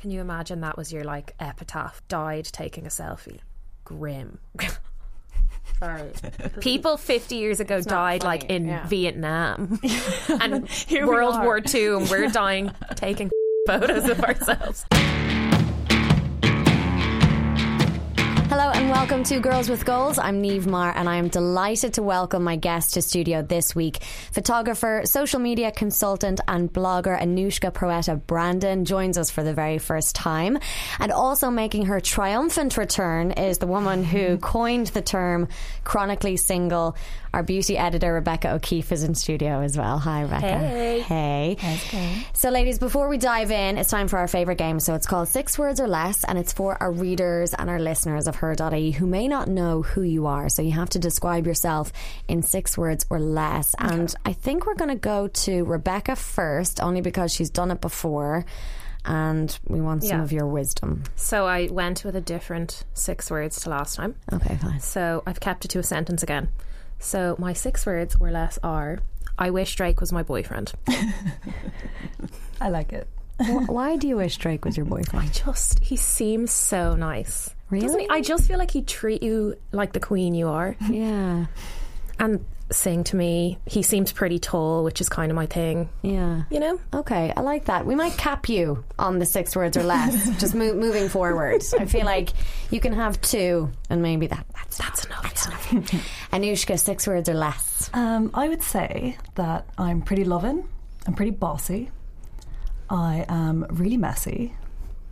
Can you imagine that was your like epitaph? Died taking a selfie. Grim. Sorry. People 50 years ago not died funny, like in yeah. Vietnam and Here World. War II, and we're dying taking photos of ourselves. Hello and welcome to Girls with Goals. I'm Niamh Maher and I am delighted to welcome my guest to studio this week. Photographer, social media consultant and blogger Anushka Proetta Brandon joins us for the very first time. And also making her triumphant return is the woman who coined the term chronically single. Our beauty editor Rebecca O'Keefe is in studio as well. Hi Rebecca. Hey. Hey. So, ladies, before we dive in, it's time for our favourite game. So, it's called Six Words or Less, and it's for our readers and our listeners of her.ie who may not know who you are. So, you have to describe yourself in six words or less. And I think we're going to go to Rebecca first, only because she's done it before. And we want some Yeah. of your wisdom. So I went with a different six words to last time. Okay, fine. So I've kept it to a sentence again. So my six words or less are I wish Drake was my boyfriend. I like it. Why do you wish Drake was your boyfriend? I just he seems so nice. Really? I just feel like he'd treat you like the queen you are. Yeah, And sing to me. He seems pretty tall, which is kind of my thing. yeah. You know? Okay, I like that. We might cap you on the six words or less, just mo- moving forward. I feel like you can have two, and maybe that that's That's enough. That's enough. Anushka, six words or less. Um, I would say that I'm pretty loving. I'm pretty bossy. I am really messy.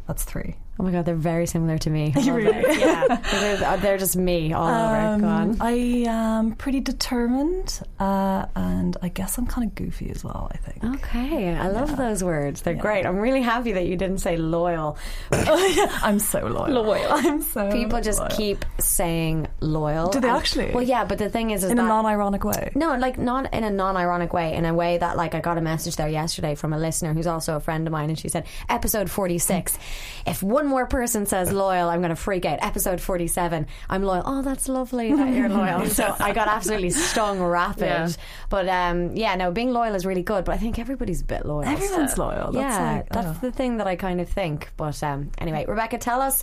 That's three. Oh my god, they're very similar to me. Really? Yeah, they're, they're just me all over. Go on. Um, I am pretty determined, uh, and I guess I'm kind of goofy as well. I think. Okay, I love those words. They're great. I'm really happy that you didn't say loyal. I'm so loyal. Loyal. I'm so. People just loyal. keep saying loyal. Do they and- actually? Well, yeah, but the thing is, is in that a non-ironic way. No, like not in a non-ironic way. In a way that, like, I got a message there yesterday from a listener who's also a friend of mine, and she said, "Episode forty-six. If one more person says loyal, I'm going to freak out. Episode forty-seven. I'm loyal. Oh, that's lovely that you're loyal. so I got absolutely stung rapid. Yeah. But um, yeah, no, being loyal is really good. But I think everybody's a bit loyal. Everyone's so- loyal. That's yeah, like, that's oh. the thing that I kind of think. But um, anyway, Rebecca, tell us.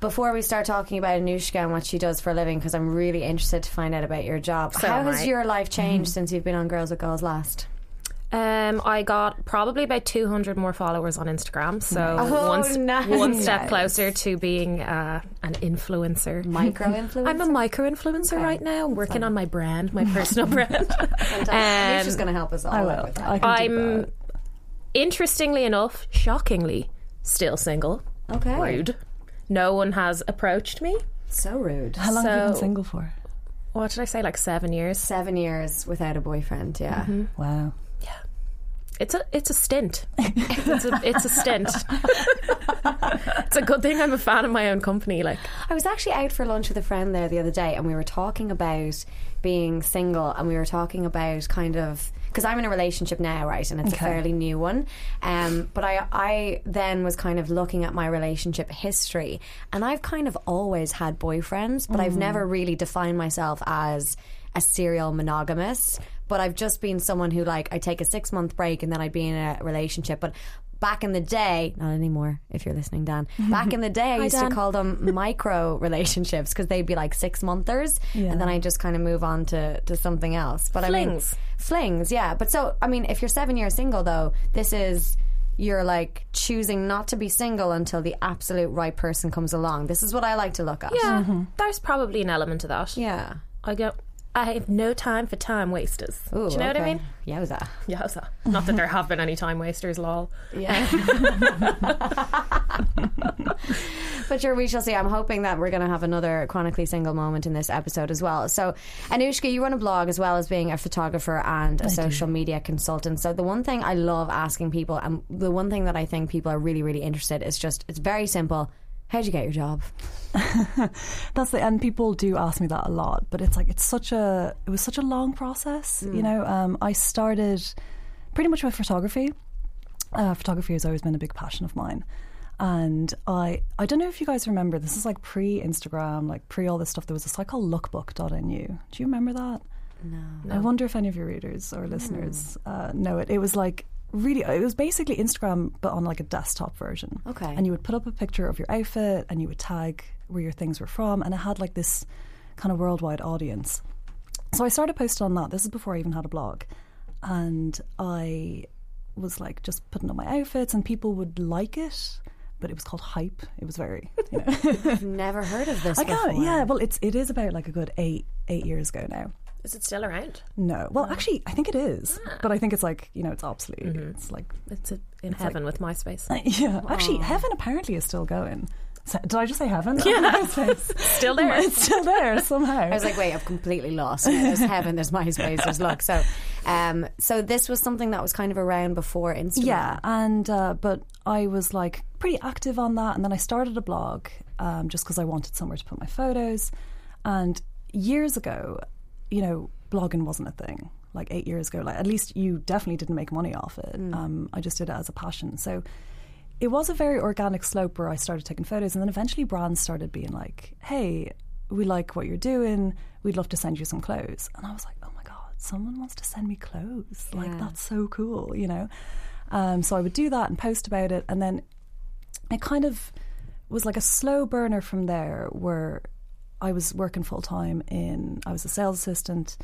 Before we start talking about Anushka and what she does for a living, because I'm really interested to find out about your job. So How has I. your life changed since you've been on Girls with Goals last? Um, I got probably about 200 more followers on Instagram. So Oh, one, s- nice. one step closer to being uh, an influencer. Micro influencer. I'm a micro influencer right now. I'm working on my brand, my personal brand. Fantastic. Anushka's going to help us all I out will. with that. I can I'm, that. interestingly enough, shockingly, still single. okay. Rude. No one has approached me. So rude. How long have you been single for? What did I say? Like seven years. Seven years without a boyfriend. Yeah. Wow. It's a it's a stint. It's a it's a stint. it's a good thing I'm a fan of my own company. Like I was actually out for lunch with a friend there the other day, and we were talking about being single, and we were talking about kind of because I'm in a relationship now, right, and it's Okay. a fairly new one. Um, but I, I then was kind of looking at my relationship history, and I've kind of always had boyfriends, but I've never really defined myself as a serial monogamous. But I've just been someone who like I take a six month break and then I'd be in a relationship, but. Back in the day, not anymore. If you're listening, Dan. Back in the day, I used Dan. to call them micro relationships because they'd be like six monthers, and then I just kind of move on to, to something else. But I mean, Flings. flings, yeah. But so I mean, if you're seven years single, though, this is you're like choosing not to be single until the absolute right person comes along. This is what I like to look at. yeah, mm-hmm. there's probably an element to that. yeah. I go. I have no time for time wasters. Ooh, Do you know what I okay. mean? Yowza. So. not that there have been any time wasters. Lol. Yeah. but sure, we shall see. I'm hoping that we're going to have another chronically single moment in this episode as well. So, Anushka, you run a blog as well as being a photographer and a social media consultant. So, the one thing I love asking people, and the one thing that I think people are really, really interested is just it's very simple. How'd you get your job? That's the and people do ask me that a lot, but it's like it's such a it was such a long process. You know, um, I started pretty much with photography. Uh, photography has always been a big passion of mine, and I I don't know if you guys remember. This is like pre Instagram, like pre all this stuff. There was a site called Lookbook.nu. Do you remember that? No. I wonder if any of your readers or listeners uh, know it. It was like really it was basically Instagram but on like a desktop version. Okay. And you would put up a picture of your outfit and you would tag where your things were from and it had like this kind of worldwide audience. So I started posting on that. This is before I even had a blog. And I was like just putting up my outfits and people would like it. But it was called hype. It was very, you know. I've never heard of this I can't. Yeah, well, it's it is about like a good eight eight years ago now. Is it still around? No, well, actually, I think it is, Ah. but I think it's like you know, it's obsolete. Mm-hmm. It's like, It's a, in heaven with MySpace. yeah, actually, heaven apparently is still going. So, did I just say heaven? Yeah, Still there. it's still there somehow. I was like, wait, I've completely lost. Yeah, there's heaven, there's MySpace, there's luck. So, um, so this was something that was kind of around before Instagram. Yeah, and uh, but I was like pretty active on that, and then I started a blog um, just because I wanted somewhere to put my photos. And years ago, you know, blogging wasn't a thing. Like eight years ago, like at least you definitely didn't make money off it. Um, I just did it as a passion. So it was a very organic slope where I started taking photos, and then eventually brands started being like, "Hey, we like what you're doing. We'd love to send you some clothes." And I was like, "Oh my god, someone wants to send me clothes! Like that's so cool," you know. Um, so I would do that and post about it, and then it kind of was like a slow burner from there, where I was working full time in. I was a sales assistant.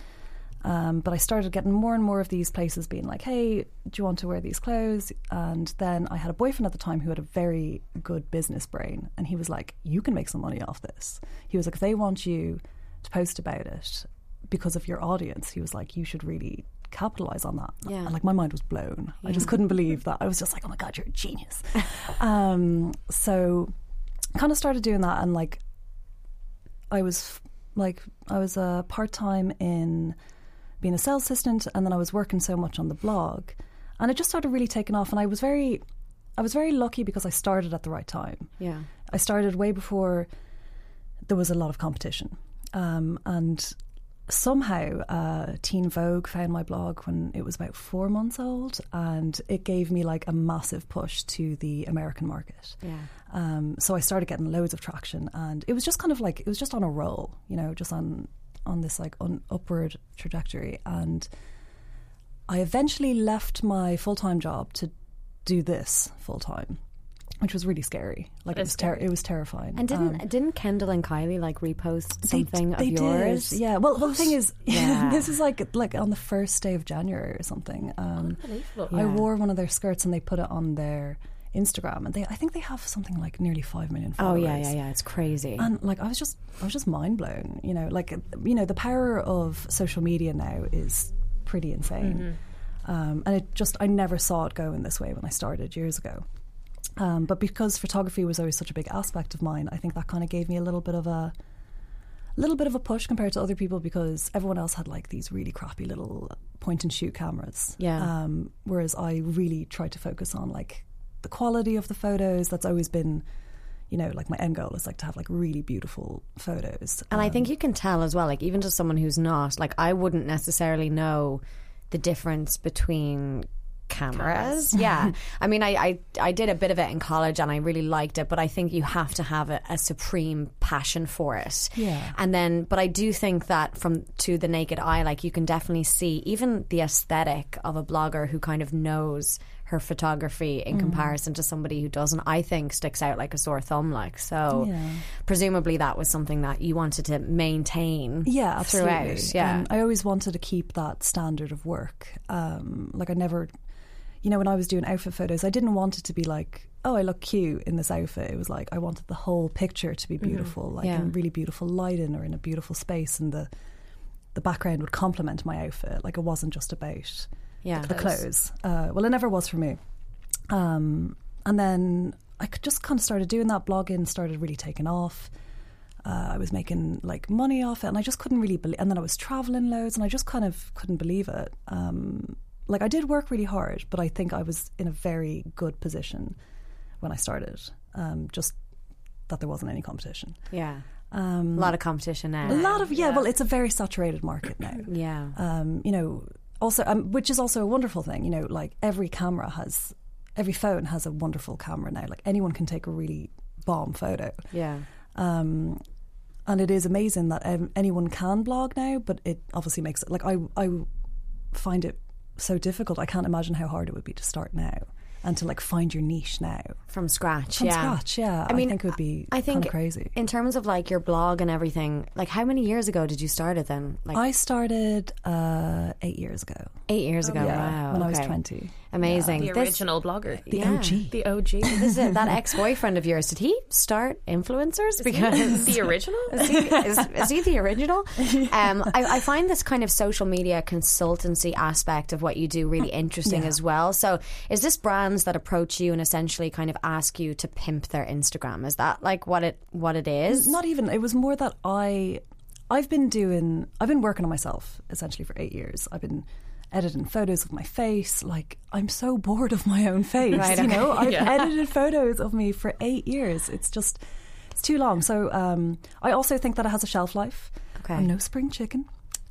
Um, but I started getting more and more of these places being like, hey, do you want to wear these clothes? And then I had a boyfriend at the time who had a very good business brain. And he was like, you can make some money off this. He was like, if they want you to post about it because of your audience, he was like, you should really capitalize on that. Yeah. And like my mind was blown. I just couldn't believe that. I was just like, oh my God, you're a genius. um, so kind of started doing that. And like, I was like, I was uh, part time in being a sales assistant, and then I was working so much on the blog, and it just started really taking off. And I was very, I was very lucky because I started at the right time. Yeah. I started way before there was a lot of competition, um, and somehow uh, Teen Vogue found my blog when it was about four months old, and it gave me like a massive push to the American market. Yeah. Um, so I started getting loads of traction, and it was just kind of like it was just on a roll, you know, just on on this like un- upward trajectory. And I eventually left my full time job to do this full time, which was really scary. Like it was ter- it was terrifying. And didn't Um, didn't Kendall and Kylie like repost something they of yours? Did. Yeah. Well, well, the thing is, Yeah. this is like like on the first day of January or something. Um, Unbelievable. I Yeah. wore one of their skirts and they put it on their Instagram, and they I think they have something like nearly five million followers. Oh yeah, yeah, yeah. It's crazy. And like I was just I was just mind blown. You know, like you know the power of social media now is pretty insane. Um, and it just I never saw it going this way when I started years ago. Um, but because photography was always such a big aspect of mine, I think that kind of gave me a little bit of a little bit of a push compared to other people because everyone else had like these really crappy little point and shoot cameras. Yeah. Um, whereas I really tried to focus on like the quality of the photos. That's always been, you know, like my end goal is like to have like really beautiful photos. And I Um, think you can tell as well, like even to someone who's not, like I wouldn't necessarily know the difference between cameras. yeah. I mean I, I I did a bit of it in college and I really liked it, but I think you have to have a, a supreme passion for it. Yeah. And then but I do think that from to the naked eye, like you can definitely see even the aesthetic of a blogger who kind of knows her photography Mm. in comparison to somebody who doesn't, I think sticks out like a sore thumb like. So Yeah. presumably that was something that you wanted to maintain yeah, absolutely. throughout. Yeah. Um, I always wanted to keep that standard of work. Um, like I never, you know, when I was doing outfit photos, I didn't want it to be like, oh, I look cute in this outfit. It was like I wanted the whole picture to be beautiful, like Yeah. in really beautiful lighting or in a beautiful space, and the the background would complement my outfit. Like it wasn't just about yeah. the clothes. Uh, well, it never was for me. Um, and then I just kind of started doing that. Blogging started really taking off. Uh, I was making like money off it, and I just couldn't really believe. And then I was traveling loads, and I just kind of couldn't believe it. Um, like I did work really hard, but I think I was in a very good position when I started. Um, just that there wasn't any competition. Yeah. Um, A lot of competition now. a lot of yeah, Well, it's a very saturated market now. Yeah. um, you know, also, um, which is also a wonderful thing. You know, like every camera has, every phone has a wonderful camera now. Like anyone can take a really bomb photo, Yeah. um, and it is amazing that um, anyone can blog now. But it obviously makes it like I I find it so difficult. I can't imagine how hard it would be to start now and to like find your niche now from scratch. from yeah. scratch. Yeah, I, mean, think it would be I think kinda crazy. in terms of like your blog and everything. Like, how many years ago did you start it then? Like I started uh, eight years ago. eight years ago. yeah, wow, when I was twenty. Amazing. The This- original blogger. The Yeah. OG. The OG. this is it. That ex-boyfriend of yours, did he start influencers? Because the original? is he, is, is he the original? Um, I, I find this kind of social media consultancy aspect of what you do really interesting Yeah. as well. So, is this brands that approach you and essentially kind of ask you to pimp their Instagram? Is that like what it what it is? Not even. It was more that I, I've been doing. I've been working on myself essentially for eight years. I've been editing photos of my face. Like I'm so bored of my own face. Right, you know. I've edited photos of me for eight years. It's just, it's too long. So um, I also think that it has a shelf life. Okay. I'm no spring chicken.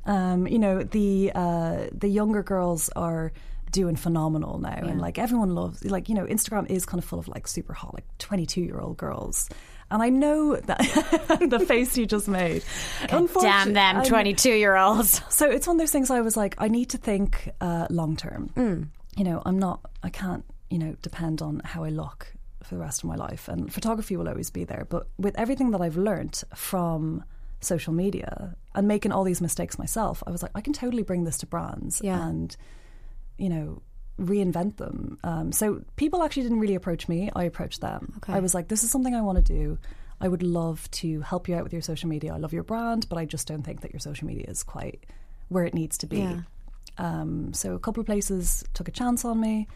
Um, you know, the uh, the younger girls are doing phenomenal now, and like everyone loves. Like you know, Instagram is kind of full of like super hot, like 22 year old girls. And I know that the face you just made. Damn them, I- twenty-two-year-olds. so it's one of those things I was like, I need to think uh, long term. You know, I'm not, I can't, you know, depend on how I look for the rest of my life. And photography will always be there. But with everything that I've learnt from social media and making all these mistakes myself, I was like, I can totally bring this to brands Yeah. and, you know, reinvent them. Um, so people actually didn't really approach me. I approached them. Okay. I was like, this is something I want to do. I would love to help you out with your social media. I love your brand, but I just don't think that your social media is quite where it needs to be. Yeah. Um, so a couple of places took a chance on me,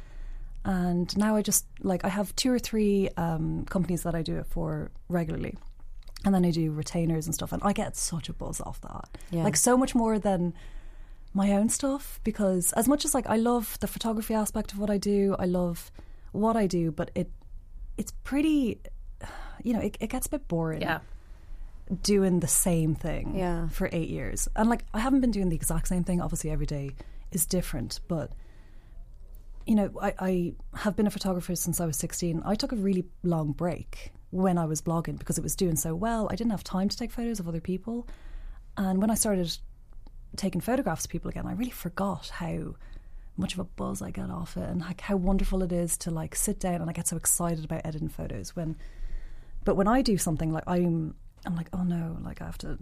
and now I just like I have two or three um, companies that I do it for regularly, and then I do retainers and stuff, and I get such a buzz off that, Yeah. like so much more than my own stuff because as much as like I love the photography aspect of what I do, I love what I do, but it it's pretty you know, it, it gets a bit boring Yeah. doing the same thing Yeah. for eight years. And like I haven't been doing the exact same thing. Obviously every day is different, but you know, I, I have been a photographer since I was sixteen. I took a really long break when I was blogging because it was doing so well. I didn't have time to take photos of other people. And when I started taking photographs of people again, I really forgot how much of a buzz I get off it and like how wonderful it is to like sit down and I get so excited about editing photos when but when I do something like I'm I'm like, oh no, like I have to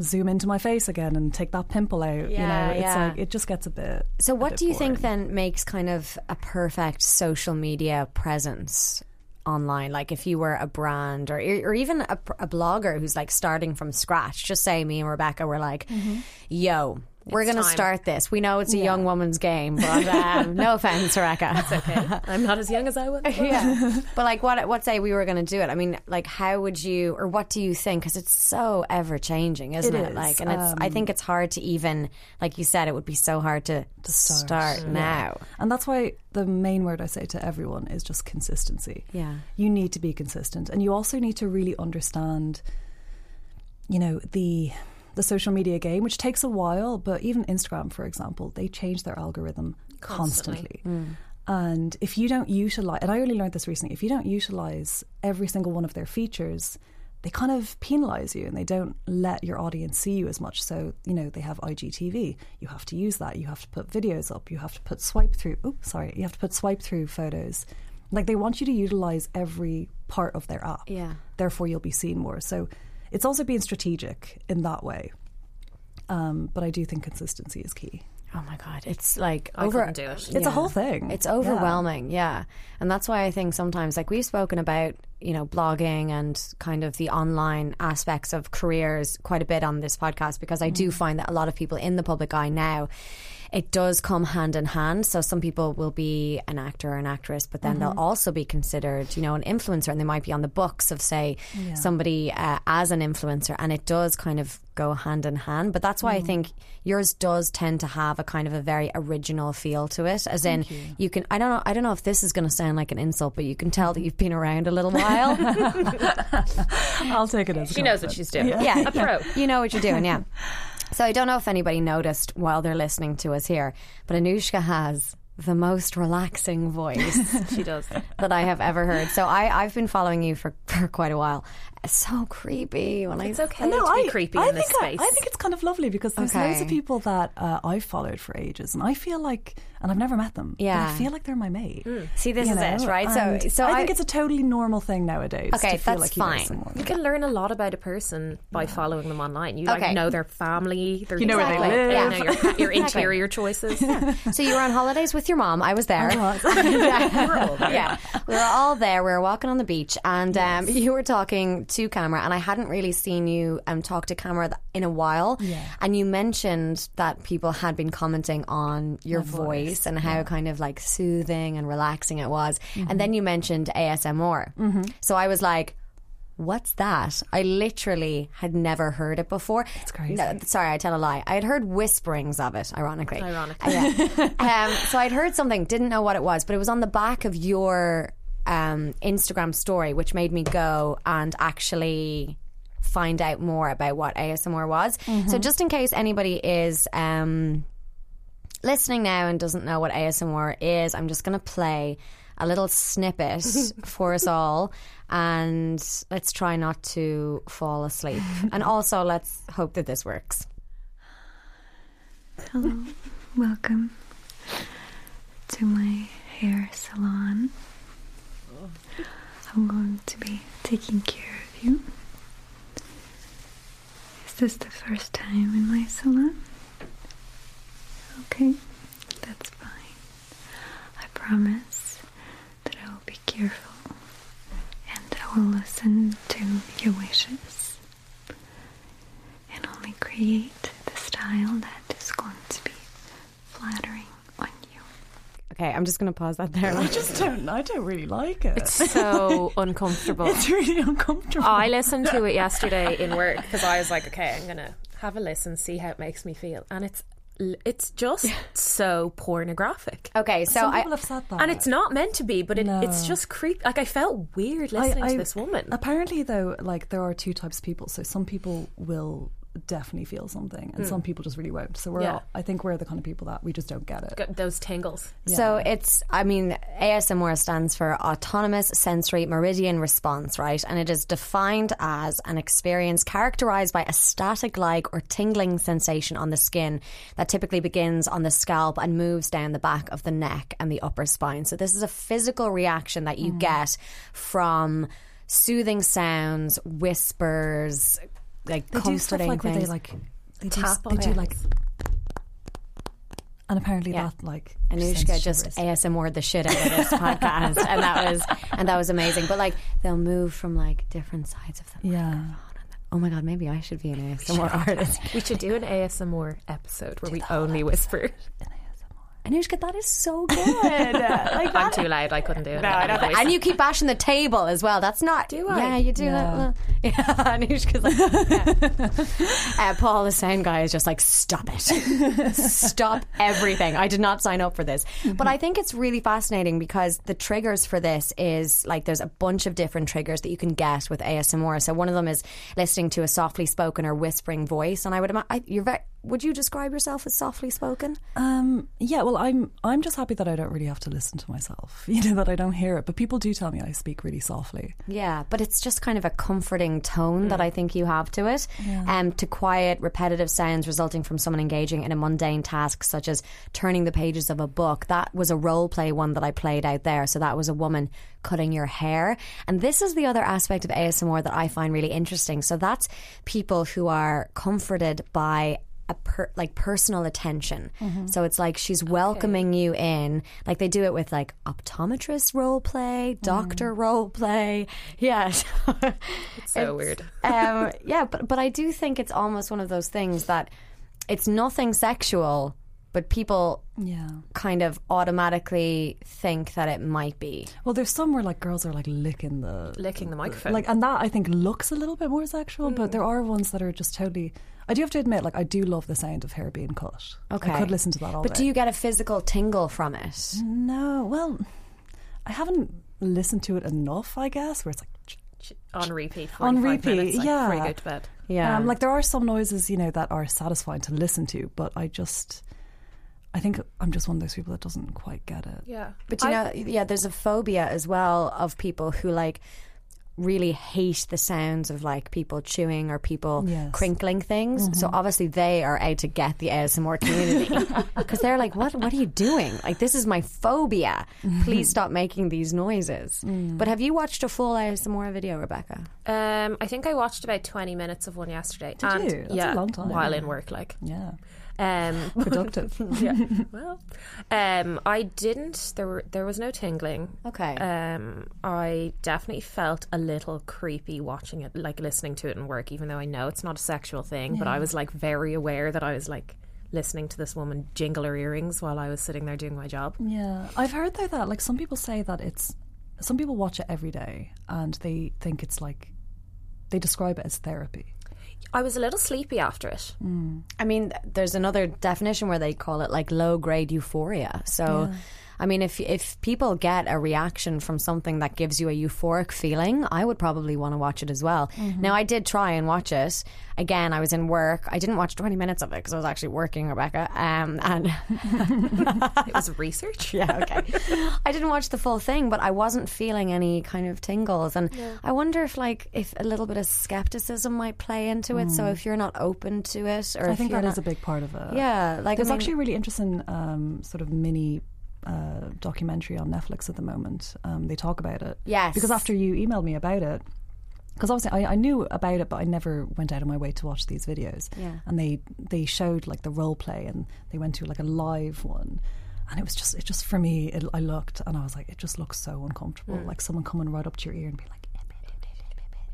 zoom into my face again and take that pimple out. you Yeah, know, it's yeah. like it just gets a bit So, what bit do you think then makes kind of a perfect social media presence online? Like, if you were a brand or or even a, a blogger who's like starting from scratch, just say me and Rebecca were like, mm-hmm. "Yo." We're going to start this. We know it's a young woman's game, but um, no offense, Rebecca. That's Okay. I'm not as young as I was. yeah. But like, what what say we were going to do it? I mean, like, how would you, or what do you think? Because it's so ever changing, isn't it? It is, Like, and it's. I think it's hard to even, like you said, it would be so hard to, to start, start, now. And that's why the main word I say to everyone is just consistency. Yeah. You need to be consistent. And you also need to really understand, you know, the the social media game, which takes a while, but even Instagram, for example, they change their algorithm constantly. Mm. And if you don't utilize, and I only learned this recently, if you don't utilize every single one of their features, they kind of penalize you and they don't let your audience see you as much. So, you know, they have IGTV. You have to use that. You have to put videos up. You have to put swipe through. Oh, sorry. You have to put swipe through photos. Like they want you to utilize every part of their app. Yeah. Therefore, you'll be seen more. So it's also being strategic in that way. Um, but I do think consistency is key. Oh my god, it's like I over. couldn't do it. It's a whole thing. It's Yeah. overwhelming, yeah. And that's why I think sometimes, like we've spoken about, you know, blogging and kind of the online aspects of careers quite a bit on this podcast because I Mm. do find that a lot of people in the public eye now. It does come hand in hand. So some people will be an actor or an actress, but then Mm-hmm. they'll also be considered, you know, an influencer, and they might be on the books of, say, somebody uh, as an influencer, and it does kind of go hand in hand. But that's why Mm. I think yours does tend to have a kind of a very original feel to it, as in you. can. I don't know. I don't know if this is going to sound like an insult, but you can tell that you've been around a little while. I'll take it as a She knows what she's doing. yeah, A pro. You know what you're doing, yeah. So I don't know if anybody noticed while they're listening to us here, but Anushka has the most relaxing voice She does. that I have ever heard. So I, I've been following you for, for quite a while. So creepy when It's I. okay No, to be I, creepy I in this think space. I, I think it's kind of lovely because there's loads of people that uh, I've followed for ages, and I feel like, and I've never met them. but Yeah. I feel like they're my mate. See, this you is know? it, right? And So, so I, think it's a totally normal thing nowadays. Okay, to feel that's like you fine. someone. You can learn a lot about a person by following them online. You Okay. like know their family, their You know where they exactly. live. You know your, your interior choices. So you were on holidays with your mom. I was there. was. yeah. yeah, we were all there. We were walking on the beach, and um, you were talking to camera, and I hadn't really seen you um, talk to camera in a while. Yeah. And you mentioned that people had been commenting on your voice, and how kind of like soothing and relaxing it was, Mm-hmm. and then you mentioned ASMR. So I was like. What's that? I literally had never heard it before. It's crazy. sorry, I tell a lie. I had heard whisperings of it, ironically. Ironically. Yeah. um, so I'd heard something, didn't know what it was, but it was on the back of your um, Instagram story, which made me go and actually find out more about what ASMR was. So just in case anybody is um, listening now and doesn't know what ASMR is, I'm just going to play a little snippet for us all. And let's try not to fall asleep. And also, let's hope that this works. Hello, welcome to my hair salon. I'm going to be taking care of you. Is this the first time in my salon? Okay, that's fine. I promise that I will be careful and I will listen to your wishes and only create the style that is going to be flattering. Okay, I'm just going to pause that there. I just don't. I don't really like it. It's so uncomfortable. It's really uncomfortable. I listened to it yesterday in work because I was like, okay, I'm gonna have a listen, see how it makes me feel, and it's it's just so pornographic. Okay, so Some I, people have said that, And it's not meant to be, but it, it's just creep. Like I felt weird listening to this woman. Apparently, though, like there are two types of people. So some people will definitely feel something, and some people just really won't. So we're, Hmm. Yeah. all, I think we're the kind of people that we just don't get it. Got those tingles. So it's, I mean, ASMR stands for Autonomous Sensory Meridian Response, right? And it is defined as an experience characterized by a static like or tingling sensation on the skin that typically begins on the scalp and moves down the back of the neck and the upper spine. So this is a physical reaction that you get from soothing sounds, whispers, like They do stuff like where they like they do, Tap they on do it. like, and apparently Yeah. that like Anushka sends just shivers. ASMR the shit out of this podcast, and that was and that was amazing. But like they'll move from like different sides of the yeah. oh my god, maybe I should be an ASMR artist. We should do an ASMR episode where we only whisper. Anushka, that is so good. like I'm too loud. I couldn't do it. No, I don't think- and you keep bashing the table as well. That's not. Do I? Yeah, you do that. Yeah, Anushka's like. yeah. Uh, Paul, the sound guy, is just like, stop it, stop everything. I did not sign up for this, but I think it's really fascinating because the triggers for this is like there's a bunch of different triggers that you can get with ASMR. So one of them is listening to a softly spoken or whispering voice, and I would imagine you're very. Would you describe yourself as softly spoken? Um, yeah, well, I'm I'm just happy that I don't really have to listen to myself. You know that I don't hear it, but people do tell me I speak really softly. Yeah, but it's just kind of a comforting tone that I think you have to it. Um, to quiet repetitive sounds resulting from someone engaging in a mundane task such as turning the pages of a book. That was a role play one that I played out there. So that was a woman cutting your hair. And this is the other aspect of ASMR that I find really interesting. So that's people who are comforted by a per, like personal attention. So it's like she's welcoming you in. Like they do it with like optometrist role play, doctor role play. Yeah. so weird. um, yeah, but but I do think it's almost one of those things that it's nothing sexual, but people Yeah. kind of automatically think that it might be. Well, there's some where like girls are like licking the Licking the microphone. like, and that I think looks a little bit more sexual. But there are ones that are just totally. I do have to admit, like I do love the sound of hair being cut. Okay. I could listen to that all But day. do you get a physical tingle from it? No, well, I haven't listened to it enough. I guess where it's like. on repeat. On 45 repeat, minutes, like, yeah. Before you go to bed. Yeah. Um, like there are some noises, you know, that are satisfying to listen to, but I just, I think I'm just one of those people that doesn't quite get it. Yeah. But you know, yeah, there's a phobia as well of people who like really hate the sounds of like people chewing or people Yes. crinkling things. So Mm-hmm. obviously they are out to get the ASMR community because they're like, what What are you doing? Like this is my phobia. Mm-hmm. Please stop making these noises. Mm. But have you watched a full ASMR video, Rebecca? Um, I think I watched about twenty minutes of one yesterday. Did and, you? That's a long time. while in work, like. Yeah. Um, Productive. yeah. Well, um, I didn't. There were there was no tingling. Okay. Um, I definitely felt a little creepy watching it, like listening to it in work, even though I know it's not a sexual thing. But I was like very aware that I was like listening to this woman jingle her earrings while I was sitting there doing my job. Yeah, I've heard though that like some people say that it's some people watch it every day and they think it's like they describe it as therapy. I was a little sleepy after it. Mm. I mean, there's another definition where they call it like low grade euphoria. So, I mean, if if people get a reaction from something that gives you a euphoric feeling, I would probably want to watch it as well. Now, I did try and watch it. Again, I was in work. I didn't watch 20 minutes of it because I was actually working, Rebecca. Um, and It was research. yeah, okay. I didn't watch the full thing, but I wasn't feeling any kind of tingles, and I wonder if like if a little bit of skepticism might play into it. So if you're not open to it, or I if think that not, is a big part of it. yeah, like I There's mean- actually a really interesting um, sort of mini uh, documentary on Netflix at the moment. Um, they talk about it. Yes. Because after you emailed me about it, because obviously I, I knew about it, but I never went out of my way to watch these videos. Yeah. And they they showed like the role play, and they went to like a live one, and it was just it just for me. It, I looked and I was like, it just looks so uncomfortable. Mm. Like someone coming right up to your ear and be like,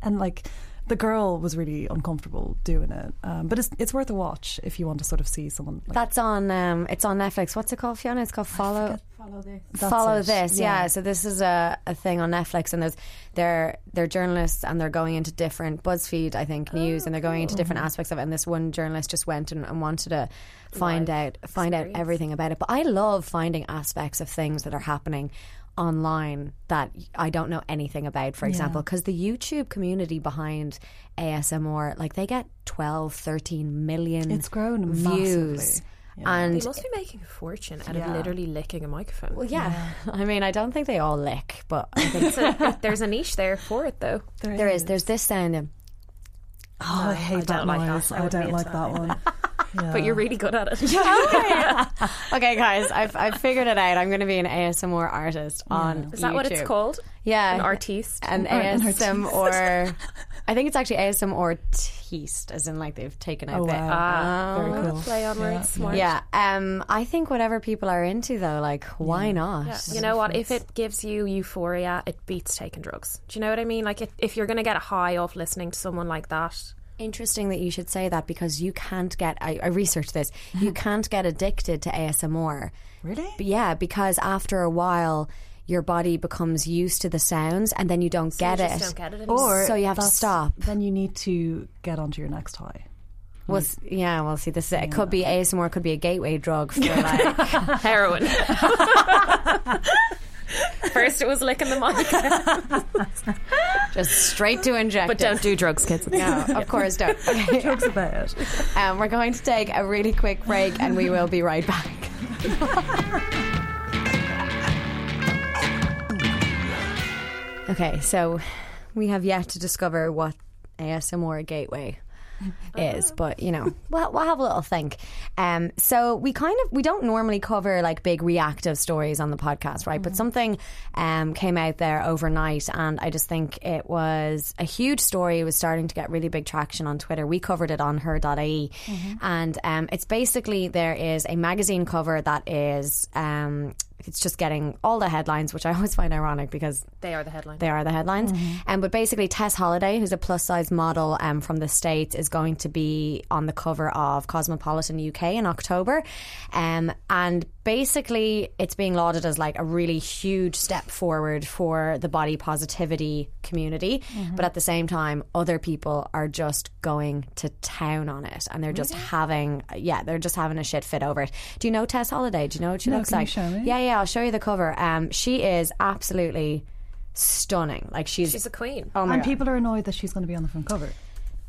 and like the girl was really uncomfortable doing it. Um, but it's it's worth a watch if you want to sort of see someone. Like, That's on. Um, it's on Netflix. What's it called, Fiona? It's called Follow. follow this. Follow this, yeah. So this is a, a thing on Netflix, and there's they're they're journalists, and they're going into different BuzzFeed, I think, news, and they're going into different aspects of it. And this one journalist just went and, and wanted to find out find out everything about it. But I love finding aspects of things that are happening online that I don't know anything about, for example, because the YouTube community behind ASMR, like they get 12, 13 million It's grown views. massively. And They must be making a fortune out Yeah. of literally licking a microphone. well, yeah. I mean, I don't think they all lick, but I think It's a- there's a niche there for it, though. there is. There's this sound. in- Oh, I hate I that don't like that. I I, don't like into that one. Yeah. But you're really good at it. Okay, guys, I've, I've figured it out. I'm going to be an ASMR artist on Is that what it's called? Yeah, An artiste? an an ASM or I think it's actually ASMR or as in like they've taken out Oh the wow, Ah, very cool. Play on words, smart. Yeah, um, I think whatever people are into though, like why not? Yeah. You know what? If it gives you euphoria, it beats taking drugs. Do you know what I mean? Like, if, if you're going to get a high off listening to someone like that, Interesting that you should say that because you can't get. I, I researched this. You can't get addicted to ASMR. Really? But yeah, because after a while, your body becomes used to the sounds, and then you don't get you it. just don't get it anymore. Or so you have to that's- stop. Then you need to get onto your next high. Well, s- yeah, well, see, this it could be ASMR, could be a gateway drug for like. heroin. First, it was licking the mic, just straight to inject. but don't do drugs, kids. No, of course don't. Okay. Jokes about it. Um, we're going to take a really quick break, and we will be right back. okay, so we have yet to discover what ASMR gateway is, but you know, we'll, we'll have a little think. Um, so we kind of we don't normally cover like big reactive stories on the podcast, right? But something um, came out there overnight, and I just think it was a huge story. It was starting to get really big traction on Twitter. We covered it on her.ie, and um, it's basically there is a magazine cover that is. Um, it's just getting all the headlines, which I always find ironic because They are the headlines. they are the headlines. Um, but basically, Tess Holliday, who's a plus size model um, from the States, is going to be on the cover of Cosmopolitan UK in October. Um, and basically, it's being lauded as like a really huge step forward for the body positivity community. But at the same time, other people are just going to town on it and they're just having, yeah, they're just having a shit fit over it. Do you know Tess Holliday? Do you know what she No, looks can you like? show me? Yeah, yeah, I'll show you the cover. Um, she is absolutely stunning. Like she's, She's a queen. oh my and God. people are annoyed that she's going to be on the front cover.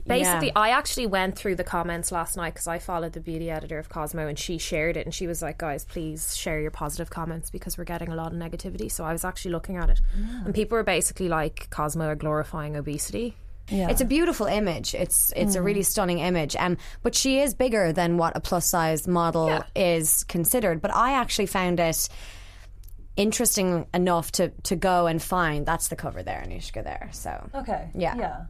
Basically, Yeah. I actually went through the comments last night because I followed the beauty editor of Cosmo and she shared it and she was like, guys, please share your positive comments because we're getting a lot of negativity. So I was actually looking at it and people were basically like, Cosmo are glorifying obesity. Yeah. It's a beautiful image. It's it's a really stunning image. Um, but she is bigger than what a plus size model Yeah. is considered. But I actually found it interesting enough to to go and find. That's the cover there, Anushka. There. So okay. Yeah. Yeah.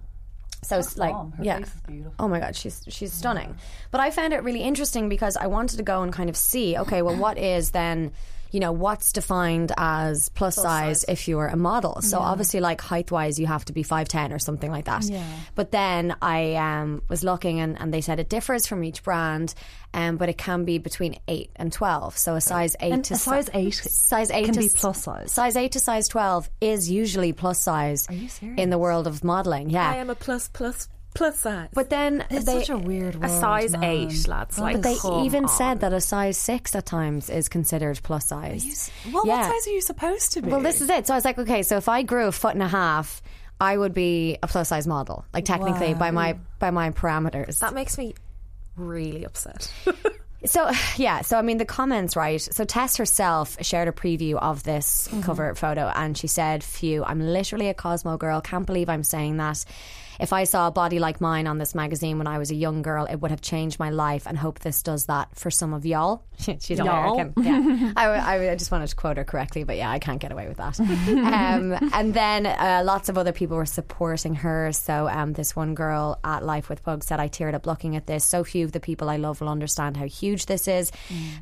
So it's like. Her yeah. face is beautiful. Oh my god, she's she's stunning. But I found it really interesting because I wanted to go and kind of see, okay, well what is then you know, what's defined as plus, size, if you're a model. So obviously like height wise you have to be five ten or something like that. Yeah. But then I um, was looking and, and they said it differs from each brand, um, but it can be between eight and twelve. So a size eight And to a size eight size eight can to be plus size. Size eight to size twelve is usually plus size Are you serious? in the world of modeling. Yeah. I am a plus, plus, plus size. but then It's they, such a weird a size man. eight, lads. That like, is- They even on. said that a size six at times is considered plus size. You Well, Yeah. what size are you supposed to be? Well, this is it. So I was like, okay, so if I grew a foot and a half, I would be a plus size model, like technically by my by my parameters. That makes me really upset. So yeah, so I mean the comments, right? So Tess herself shared a preview of this mm-hmm. cover photo, and she said, "Phew, I'm literally a Cosmo girl. Can't believe I'm saying that." If I saw a body like mine on this magazine when I was a young girl, it would have changed my life, and hope this does that for some of y'all. She's Y'all. American. Yeah, I, I, I just wanted to quote her correctly, but yeah, I can't get away with that. um, and then uh, lots of other people were supporting her. So um, this one girl at Life with Pug said, "I teared up looking at this. So few of the people I love will understand how huge this is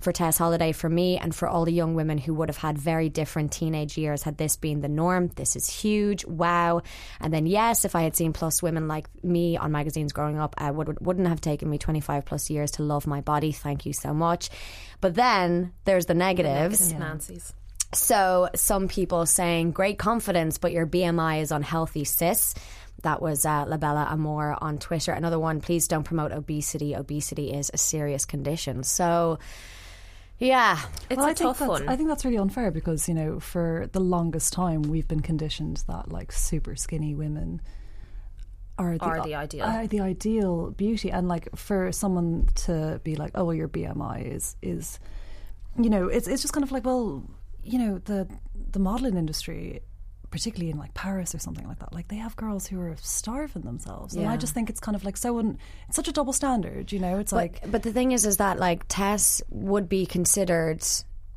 for Tess Holliday, for me, and for all the young women who would have had very different teenage years had this been the norm. This is huge. Wow. And then yes, if I had seen plus women like me on magazines growing up, I would wouldn't have taken me 25 plus years to love my body. Thank you so much. But then there's the negatives. Nancy's. So some people saying great confidence, but your BMI is unhealthy, sis. That was uh, Labella Amor on Twitter. Another one, please don't promote obesity. Obesity is a serious condition. So, yeah, It's well, a I tough that's, one. I think that's really unfair because you know, for the longest time, we've been conditioned that like super skinny women are the, Are the ideal. are the ideal beauty, and like for someone to be like, oh, well, your BMI is is, you know, it's it's just kind of like, well, you know, the the modeling industry. Particularly in like Paris or something like that, like they have girls who are starving themselves, and I just think it's kind of like so. Un- it's such a double standard, you know. It's but, like but the thing is, is that like Tess would be considered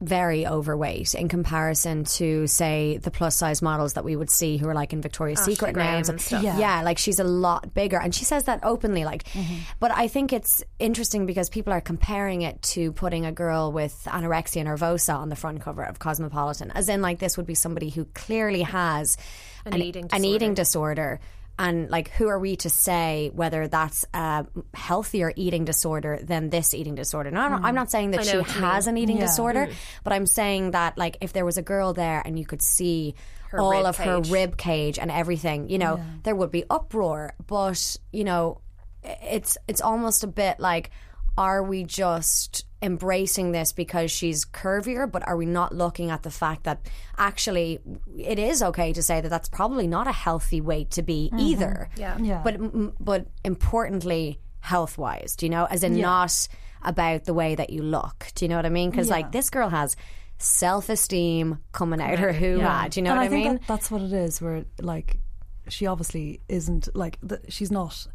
very overweight in comparison to say the plus size models that we would see who are like in Victoria's ah, Secret now and stuff. Yeah. Yeah. like she's a lot bigger and she says that openly like mm-hmm. but I think it's interesting because people are comparing it to putting a girl with anorexia nervosa on the front cover of Cosmopolitan as in like this would be somebody who clearly has An eating an eating disorder. Disorder and like who are we to say whether that's a healthier eating disorder than this eating disorder? Now I'm, not, I'm not saying that she know what you has an eating Yeah. disorder mm. but i'm saying that like if there was a girl there and you could see her all rib of her rib cage and everything you know there would be uproar. But you know it's it's almost a bit like are we just embracing this because she's curvier but are we not looking at the fact that actually it is okay to say that that's probably not a healthy weight to be mm-hmm. either? Yeah. Yeah. but but importantly health wise do you know? As in not about the way that you look. Do you know what i mean? Because like this girl has self-esteem coming out her hoo-ha. Do you know and what I i, think mean? that that's what it is. Where like she obviously isn't like the, she's not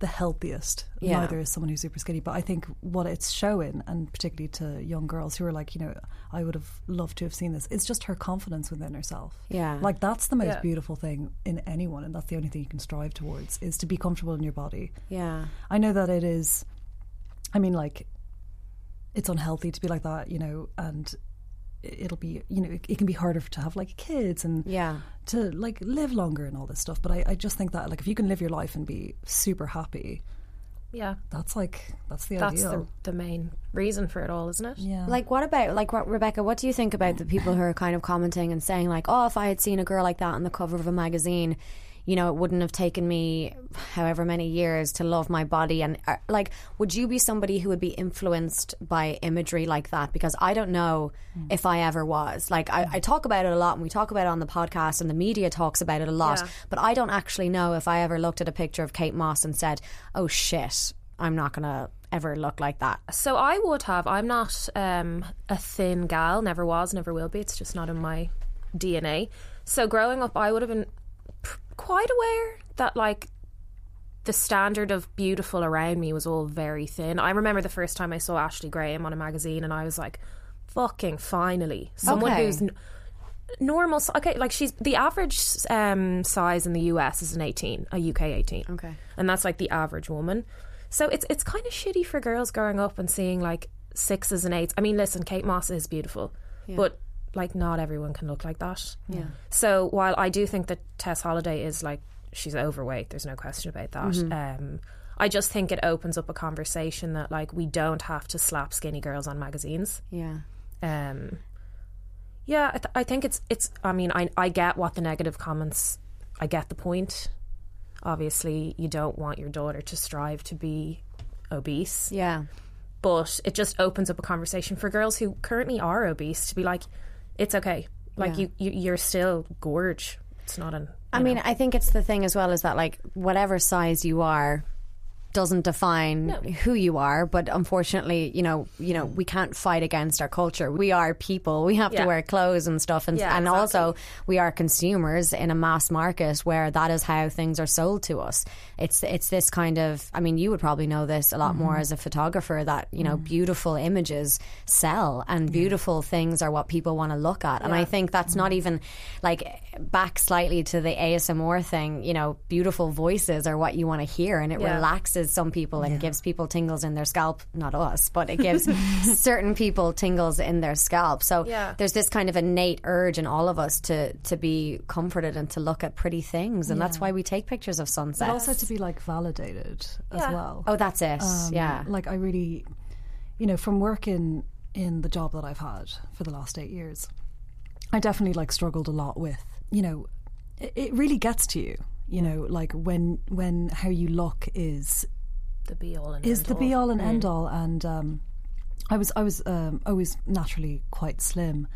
the healthiest. Yeah. Neither is someone who's super skinny. But I think what it's showing, and particularly to young girls who are like, you know, I would have loved to have seen this. It's just her confidence within herself. Yeah. like that's the most Yeah. beautiful thing in anyone, and that's the only thing you can strive towards is to be comfortable in your body. yeah I know that it is. I mean, like, it's unhealthy to be like that, you know, and it'll be, you know, it, it can be harder to have like kids and yeah to like live longer and all this stuff. But I, I just think that like if you can live your life and be super happy, Yeah. that's like that's the That's ideal. the, the main reason for it all, isn't it? yeah. Like, what about, like, what, Rebecca, what do you think about the people who are kind of commenting and saying, like, oh, if I had seen a girl like that on the cover of a magazine, you know, it wouldn't have taken me however many years to love my body. And uh, like, would you be somebody who would be influenced by imagery like that? Because I don't know if I ever was. Like, I, I talk about it a lot and we talk about it on the podcast and the media talks about it a lot. Yeah. But I don't actually know if I ever looked at a picture of Kate Moss and said, oh shit, I'm not going to ever look like that. So I would have. I'm not um, a thin gal. Never was. Never will be. It's just not in my DNA. So growing up, I would have been quite aware that like the standard of beautiful around me was all very thin. I remember the first time I saw Ashley Graham on a magazine, and I was like, "Fucking finally, someone Okay. who's." N- Normal, okay, like she's the average um, size in the US is an 18, a UK 18 Okay. and that's like the average woman. So it's it's kind of shitty for girls growing up and seeing like sixes and eights. I mean, listen, Kate Moss is beautiful, but like not everyone can look like that. Yeah. So while I do think that Tess Holliday is like she's overweight, there's no question about that. Um, I just think it opens up a conversation that like we don't have to slap skinny girls on magazines. Yeah. Um, yeah, I, th- I think it's it's. I mean, I I get what the negative comments. I get the point. Obviously, you don't want your daughter to strive to be obese, Yeah. but it just opens up a conversation for girls who currently are obese to be like, it's okay. Like Yeah. you, you, you're still gorge. It's not an. I you mean, know. I think it's the thing as well is that like whatever size you are doesn't define who you are, but unfortunately, you know, you know, we can't fight against our culture. We are people. We have to wear clothes and stuff and Yeah, and exactly. also we are consumers in a mass market where that is how things are sold to us. It's it's this kind of I mean, you would probably know this a lot more Mm-hmm. as a photographer that, you know, beautiful images sell and beautiful things are what people want to look at. And I think that's not even like back slightly to the ASMR thing, you know, beautiful voices are what you want to hear and it Yeah. relaxes some people and gives people tingles in their scalp. Not us, but it gives certain people tingles in their scalp. So Yeah. there's this kind of innate urge in all of us to to be comforted and to look at pretty things. And that's why we take pictures of But sunsets. also to be like validated as well. oh, that's it. Um, yeah. Like I really, you know, from working in the job that I've had for the last eight years, I definitely like struggled a lot with, you know, it, it really gets to you. You know, like when when how you look is the be all and is end the all. be all and end all. And um, I was I was um, always naturally quite slim,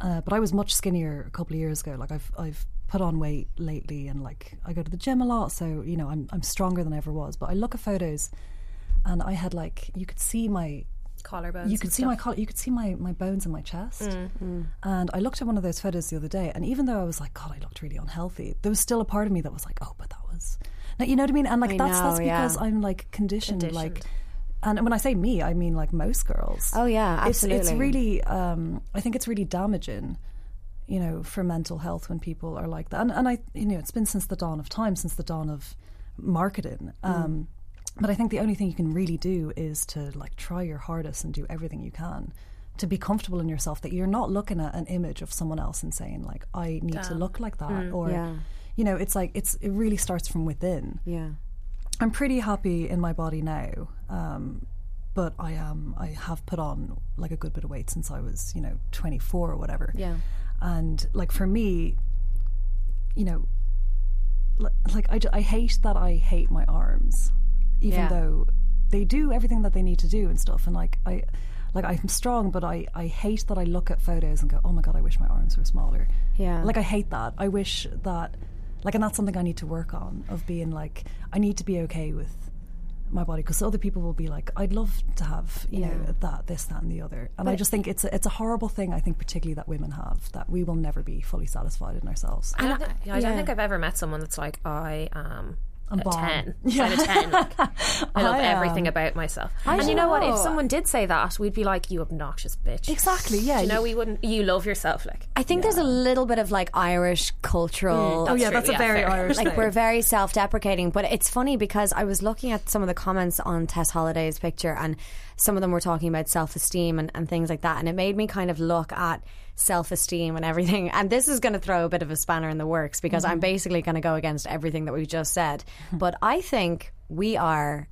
uh, but I was much skinnier a couple of years ago. Like I've I've put on weight lately, and like I go to the gym a lot, so you know I'm I'm stronger than I ever was. But I look at photos, and I had like you could see my collarbones. you could see stuff. my collar, you could see my, my bones in my chest. And I looked at one of those photos the other day, and even though I was like, God, I looked really unhealthy, there was still a part of me that was like, Oh, but that was, now, you know what I mean? And like I that's that's know, yeah. because I'm like conditioned, like, and when I say me, I mean like most girls. Oh, yeah, It's, it's really, um, I think it's really damaging. You know, for mental health when people are like that, and, and I, you know, it's been since the dawn of time, since the dawn of marketing. Mm. Um, but I think the only thing you can really do is to like try your hardest and do everything you can to be comfortable in yourself. That you're not looking at an image of someone else and saying like, "I need to look like that," or Mm. Yeah. you know, it's like it's it really starts from within. yeah. I'm pretty happy in my body now, um, but I am I have put on like a good bit of weight since I was you know 24 or whatever. Yeah. And like for me, you know, like I, ju- I hate that I hate my arms, even Yeah. though they do everything that they need to do and stuff. And like I, like I'm strong, but I I hate that I look at photos and go, oh my god, I wish my arms were smaller. Yeah. Like I hate that. I wish that, like, and that's something I need to work on. Of being like, I need to be okay with my body because other people will be like, I'd love to have, you know, that, this, that, and the other. And I just think it's a, it's a horrible thing. I think particularly that women have that we will never be fully satisfied in ourselves. I don't, thi- yeah, I don't yeah. think I've ever met someone that's like I am I'm a bomb. ten out of ten. Like, I love I am. everything about myself. and you know what? If someone did say that, we'd be like, "You obnoxious bitch." Exactly. Yeah. You know, we wouldn't. You love yourself, like. I think there's a little bit of like Irish cultural. Mm. oh yeah, true, that's a very fair. Irish like thing. we're very self-deprecating but it's funny because i was looking at some of the comments on tess holliday's picture and some of them were talking about self-esteem and, and things like that and it made me kind of look at self-esteem and everything and this is going to throw a bit of a spanner in the works because i'm mm-hmm. basically going to go against everything that we've just said mm-hmm. but i think we are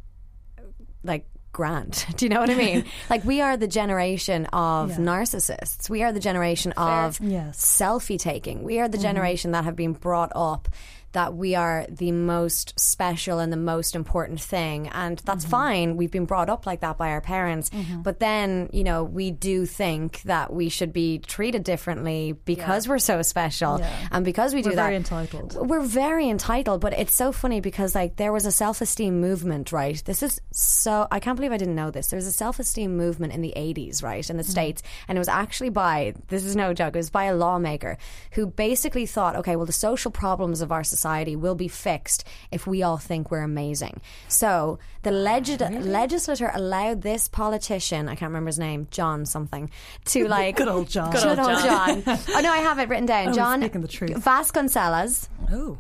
like grand. Do you know what I mean? like we are the generation of narcissists. We are the generation of Yes. selfie taking. We are the mm-hmm. generation that have been brought up that we are the most special and the most important thing. And that's mm-hmm. fine. We've been brought up like that by our parents. Mm-hmm. But then, you know, we do think that we should be treated differently because we're so special. Yeah. And because we do We're that. very entitled. We're very entitled, but it's so funny because like there was a self-esteem movement, right? This is so I can't believe I didn't know this. There was a self-esteem movement in the 80s, right, in the mm-hmm. states, and it was actually by this is no joke. It was by a lawmaker who basically thought, okay, well the social problems of our society will be fixed if we all think we're amazing. So, the legis- legislator allowed this politician, I can't remember his name, John something, to like Good old John. Good old John. oh no, I have it written down. was John speaking the truth. Vasconcellos. Oh.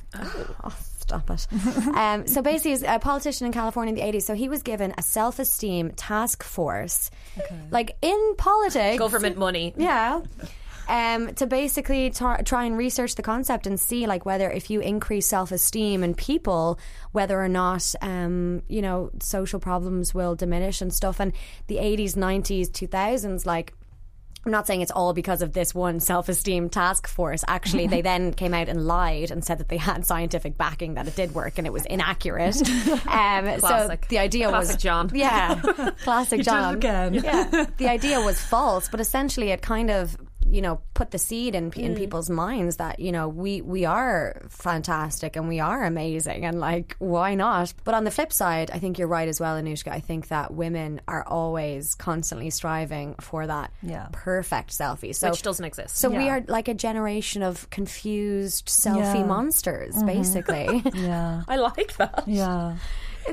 Oh, stop it. um, so basically, he was a politician in California in the 80s. So he was given a self esteem task force, like in politics. Government money. Yeah. Um, to basically tar- try and research the concept and see like whether if you increase self esteem in people, whether or not um, you know social problems will diminish and stuff. And the eighties, nineties, two thousands, like I'm not saying it's all because of this one self esteem task force. Actually, they then came out and lied and said that they had scientific backing that it did work and it was inaccurate. Um, so the idea Classic was John. Yeah, classic You did it John. again. Yeah, the idea was false, but essentially it kind of you know put the seed in Mm. in people's minds that you know we we are fantastic and we are amazing and like why not? But on the flip side, I think you're right as well, Anushka. I think that women are always constantly striving for that Yeah. perfect selfie. So Which doesn't exist. so we are like a generation of confused selfie Yeah. monsters, Mm-hmm. basically. Yeah. I like that. Yeah.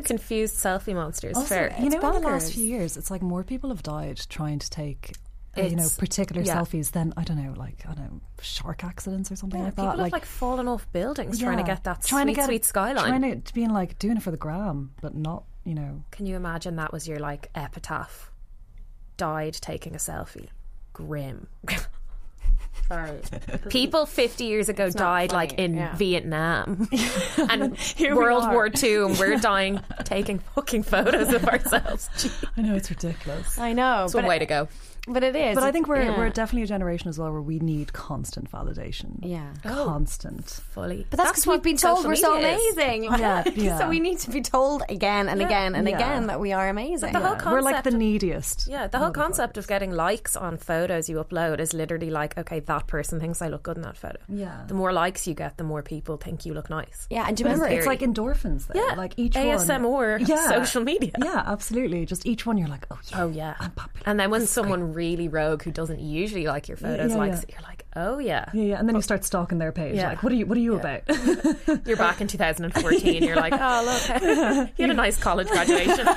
Confused selfie monsters. Also, Fair. you know, in the last few years, it's like more people have died trying to take. You know, particular yeah. selfies then I don't know, like I don't know, shark accidents or something like that. People that. have like fallen off buildings trying to get that trying sweet, to get, sweet skyline. Trying to, to being like doing it for the gram, but not, you know. Can you imagine that was your like epitaph? Died taking a selfie. Grim. Sorry. People 50 years ago died like in yeah. Vietnam and Here World. War II, and we're dying taking fucking photos of ourselves. I know it's ridiculous. I know, That's but one way to go. But it is. But I think we're yeah. we're definitely a generation as well where we need constant validation. yeah. Oh, constant. Fully. But that's because we've been told we're so is. amazing. Yeah, yeah. so we need to be told again and again and Yeah. again that we are amazing. the whole Yeah. We're like the neediest. Yeah, the whole concept of getting likes on photos you upload is literally like, okay, that person thinks I look good in that photo. Yeah. The more likes you get, the more people think you look nice. yeah, and do you But remember? it's, it's like endorphins, though. Yeah, like each ASMR, one. Yeah, social media. Yeah, absolutely. Just each one, you're like, oh yeah, Oh yeah, I'm popular. And then when someone really rogue who doesn't usually like your photos yeah, likes yeah. it, you're like, oh yeah. yeah, yeah. And then you oh. start stalking their page. Yeah. Like, what are you? What are you about? You're back in 2014. You're like, oh look, you had a nice college graduation.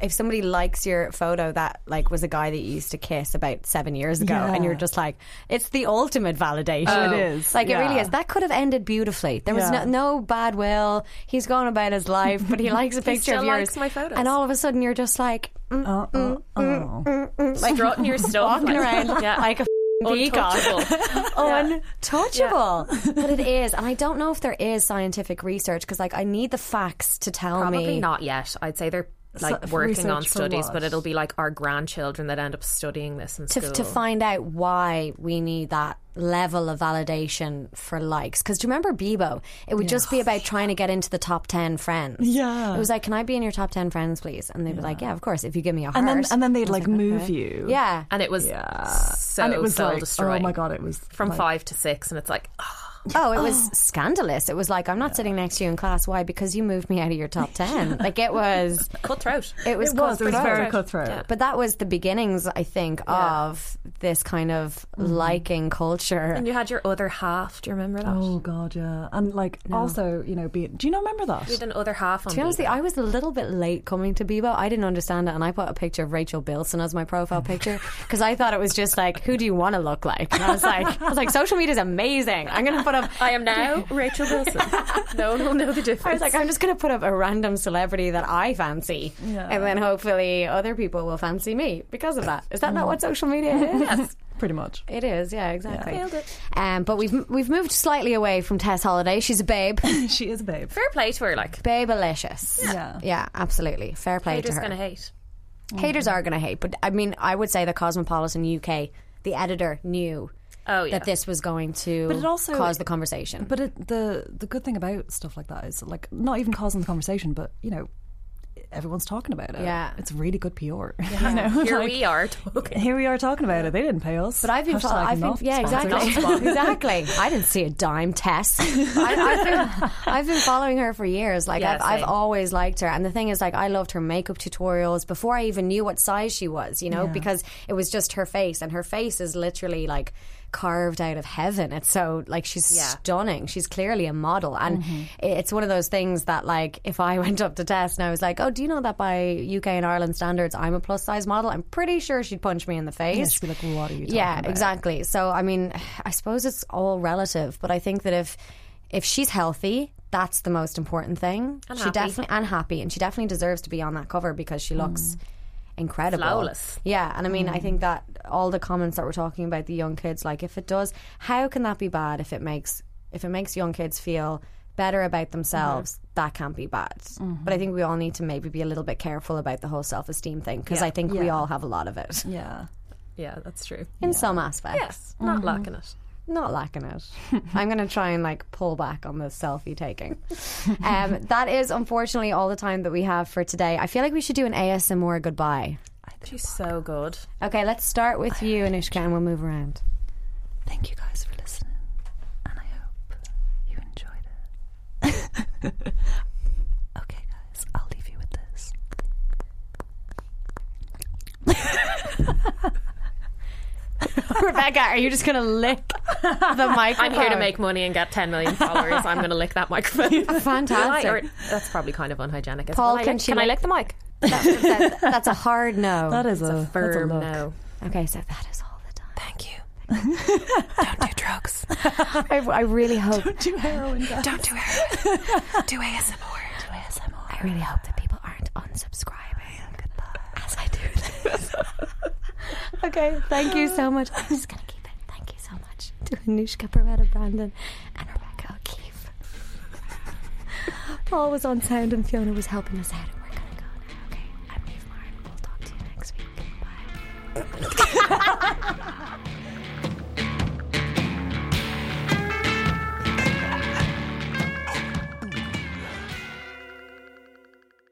if somebody likes your photo that like was a guy that you used to kiss about seven years ago, Yeah. and you're just like, it's the ultimate validation. Oh, it is, Like it really is. That could have ended beautifully. There was Yeah. no, no bad will. He's going about his life, but he likes a picture still of yours. likes my photos. And all of a sudden, you're just like mm, oh, oh, oh. like strutting your stuff, walking like, around yeah, like a peacock. untouchable. untouchable. but it is, and I don't know if there is scientific research because, like, I need the facts to tell me. Probably me. not yet. I'd say they're like So- working on studies, what? but it'll be like our grandchildren that end up studying this in to, school. to find out why we need that level of validation for likes. Because do you remember Bebo? It would just be about trying to get into the top 10 friends. Yeah. It was like, can I be in your top 10 friends, please? And they'd be like, yeah, of course, if you give me a heart. And then and then they'd I was like move okay. you. Yeah. and it was Yeah. so and it was soul like, destroying. oh my god, it was From like, five to six, and it's like, oh, Oh, it was scandalous. It was like, I'm not sitting next to you in class. Why? Because you moved me out of your top 10. like, it was. cutthroat. It was It was. It was cutthroat. very cutthroat. Yeah. But that was the beginnings, I think, of this kind of Mm-hmm. liking culture. And you had your other half. Do you remember that? Oh god, yeah. And like also, you know, be do you not remember that? We had an other half on. To be honest, with you, I was a little bit late coming to Bebo. I didn't understand it, and I put a picture of Rachel Bilson as my profile picture because I thought it was just like, who do you want to look like? And I was like, I was like, social media is amazing. I'm going to put up. I am now Rachel Bilson. no one will know the difference. I was like, I'm just going to put up a random celebrity that I fancy, Yeah. and then hopefully other people will fancy me because of that. Is that not what social media is? yes, Pretty much. It is, yeah, exactly. nailed it. Um, but we've we've moved slightly away from Tess Holliday. She's a babe, she is a babe. Fair play to her. Like, babelicious. Yeah. yeah, absolutely. Fair play haters to her. Haters gonna hate. Haters are going to hate, but I mean, I would say the Cosmopolitan UK, the editor knew Oh, yeah. that this was going to But it also- cause the conversation. But it, the the good thing about stuff like that is like not even causing the conversation, but you know, everyone's talking about it. Yeah. it's really good PR. you know, Here like, we are talking. Here we are talking about it. They didn't pay us. But I've been, fo- Hashtag I've been not yeah, exactly, exactly. I didn't see a dime, Tess. I, I've, been, I've been following her for years. Like Yeah, I've, I've always liked her, and the thing is, like I loved her makeup tutorials before I even knew what size she was. You know, because it was just her face, and her face is literally like carved out of heaven. It's so like she's Yeah. stunning. She's clearly a model, and Mm-hmm. it's one of those things that like if I went up to Tess and I was like, "Oh, do you know that by UK and Ireland standards, I'm a plus size model?" I'm pretty sure she'd punch me in the face. Yeah, she'd be like, "What are you talking yeah, about?" exactly. So I mean, I suppose it's all relative, but I think that if if she's healthy, that's the most important thing. And she happy. definitely and happy, and she definitely deserves to be on that cover because she looks incredible, Flawless. Yeah, and I mean, I mm. think that all the comments that we're talking about the young kids, like if it does, how can that be bad? If it makes if it makes young kids feel better about themselves, mm-hmm. that can't be bad. Mm-hmm. But I think we all need to maybe be a little bit careful about the whole self esteem thing because Yeah. I think we all have a lot of it Yeah, Yeah, that's true. in some aspects. Yes, not mm-hmm. lacking it. Not lacking it. I'm going to try and like pull back on the selfie taking. Um, that is unfortunately all the time that we have for today. I feel like we should do an ASMR goodbye. She's so good. Okay, let's start with you, Anushka, and we'll move around. thank you guys for listening, and I hope you enjoyed it. okay, guys, I'll leave you with this. Rebecca, are you just going to lick the microphone? I'm here to make money and get 10 million followers. I'm going to lick that microphone. Fantastic. Or- that's probably kind of unhygienic. Paul, Can I can lick- she can I lick- lick the mic? That- that's a hard no. That is a, a Firm look. no. okay, so that is all the time. Thank you. Don't do drugs. I, I really hope. Don't do heroin, guys. Don't do heroin. do ASMR. Do ASMR. I really hope that people aren't unsubscribing as I do this. okay, thank you so much. I'm just gonna keep it. Thank you so much to Anushka Beretta Brandon and Rebecca O'Keefe. Paul was on sound and Fiona was helping us out, and we're gonna go now. Okay, I'm Niamh Martin. We'll talk to you next week. Bye.